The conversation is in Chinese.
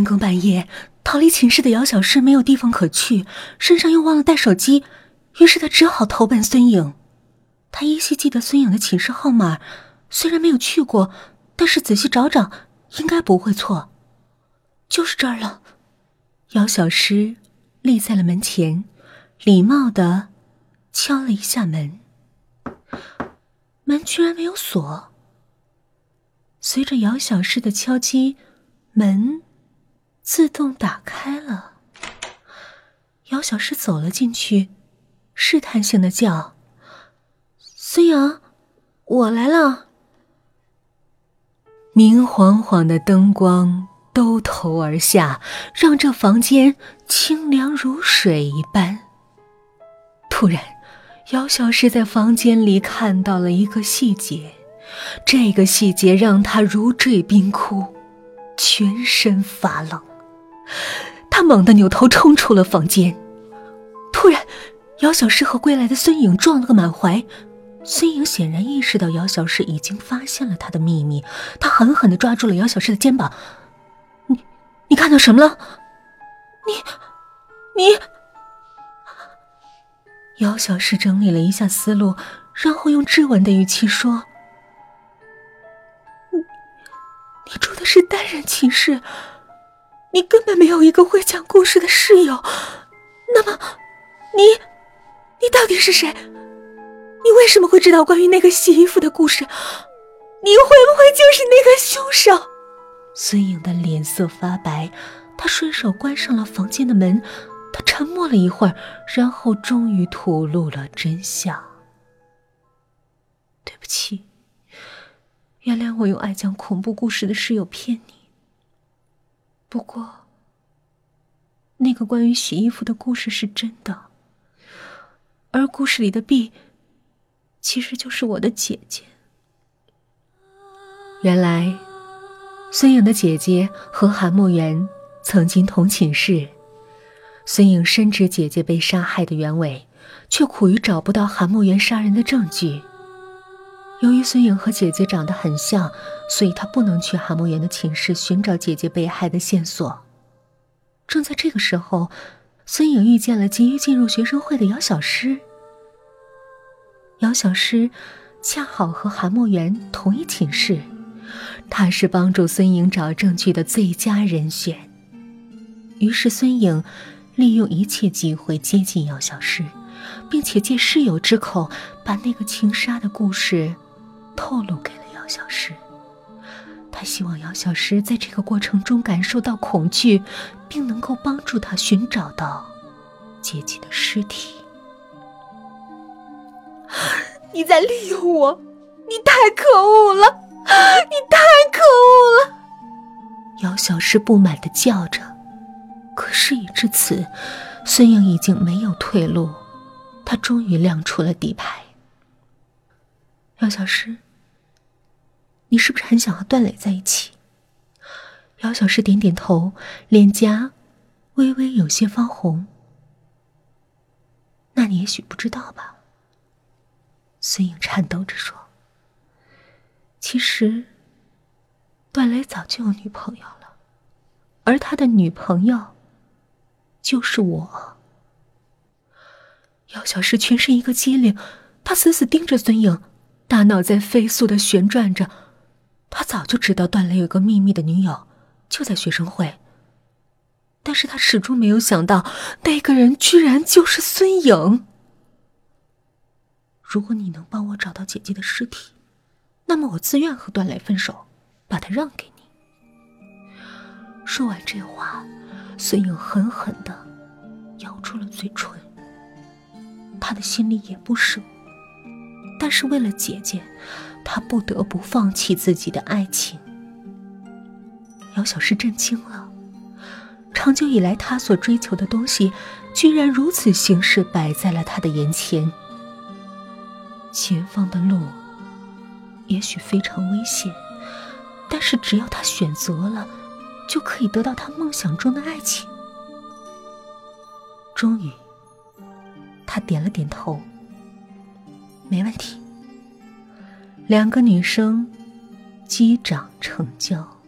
深更半夜逃离寝室的姚小诗没有地方可去，身上又忘了带手机，于是他只好投奔孙颖。他依稀记得孙颖的寝室号码，虽然没有去过，但是仔细找找，应该不会错。就是这儿了。姚小诗立在了门前，礼貌的敲了一下门，门居然没有锁。随着姚小诗的敲击，门自动打开了。姚小诗走了进去，试探性的叫。孙杨，我来了。明晃晃的灯光兜头而下，让这房间清凉如水一般。突然，姚小诗在房间里看到了一个细节，这个细节让她如坠冰窟，全身发冷。他猛地扭头冲出了房间。突然，姚小诗和归来的孙颖撞了个满怀。孙颖显然意识到姚小诗已经发现了他的秘密，他狠狠的抓住了姚小诗的肩膀：“你，你看到什么了？你，你……”姚小诗整理了一下思路，然后用质问的语气说：“你，你住的是单人寝室，你根本没有一个会讲故事的室友，那么，你，你到底是谁？”你为什么会知道关于那个洗衣服的故事？你会不会就是那个凶手？孙颖的脸色发白，他顺手关上了房间的门。他沉默了一会儿，然后终于吐露了真相：“对不起，原谅我用爱讲恐怖故事的室友骗你。不过，那个关于洗衣服的故事是真的，而故事里的 B。”其实就是我的姐姐。原来，孙颖的姐姐和韩慕园曾经同寝室。孙颖深知姐姐被杀害的原委，却苦于找不到韩慕园杀人的证据。由于孙颖和姐姐长得很像，所以她不能去韩慕园的寝室寻找姐姐被害的线索。正在这个时候，孙颖遇见了急于进入学生会的姚小诗。姚小诗恰好和韩墨园同一寝室，他是帮助孙颖找证据的最佳人选。于是孙颖利用一切机会接近姚小诗，并且借室友之口把那个情杀的故事透露给了姚小诗。他希望姚小诗在这个过程中感受到恐惧，并能够帮助他寻找到姐姐的尸体。你在利用我，你太可恶了！你太可恶了！姚小诗不满的叫着。可事已至此，孙颖已经没有退路，他终于亮出了底牌。姚小诗，你是不是很想和段磊在一起？姚小诗点点头，脸颊微微有些发红。那你也许不知道吧？孙颖颤抖着说：“其实，段磊早就有女朋友了，而他的女朋友就是我。”姚小诗全身一个机灵，他死死盯着孙颖，大脑在飞速的旋转着。他早就知道段磊有个秘密的女友，就在学生会，但是他始终没有想到，那个人居然就是孙颖。如果你能帮我找到姐姐的尸体，那么我自愿和段磊分手，把她让给你。说完这话，孙颖狠狠的咬住了嘴唇。他的心里也不舍，但是为了姐姐，他不得不放弃自己的爱情。姚小诗震惊了，长久以来他所追求的东西，居然如此形式摆在了他的眼前。前方的路也许非常危险，但是只要他选择了，就可以得到他梦想中的爱情。终于，他点了点头，没问题。两个女生击掌成交。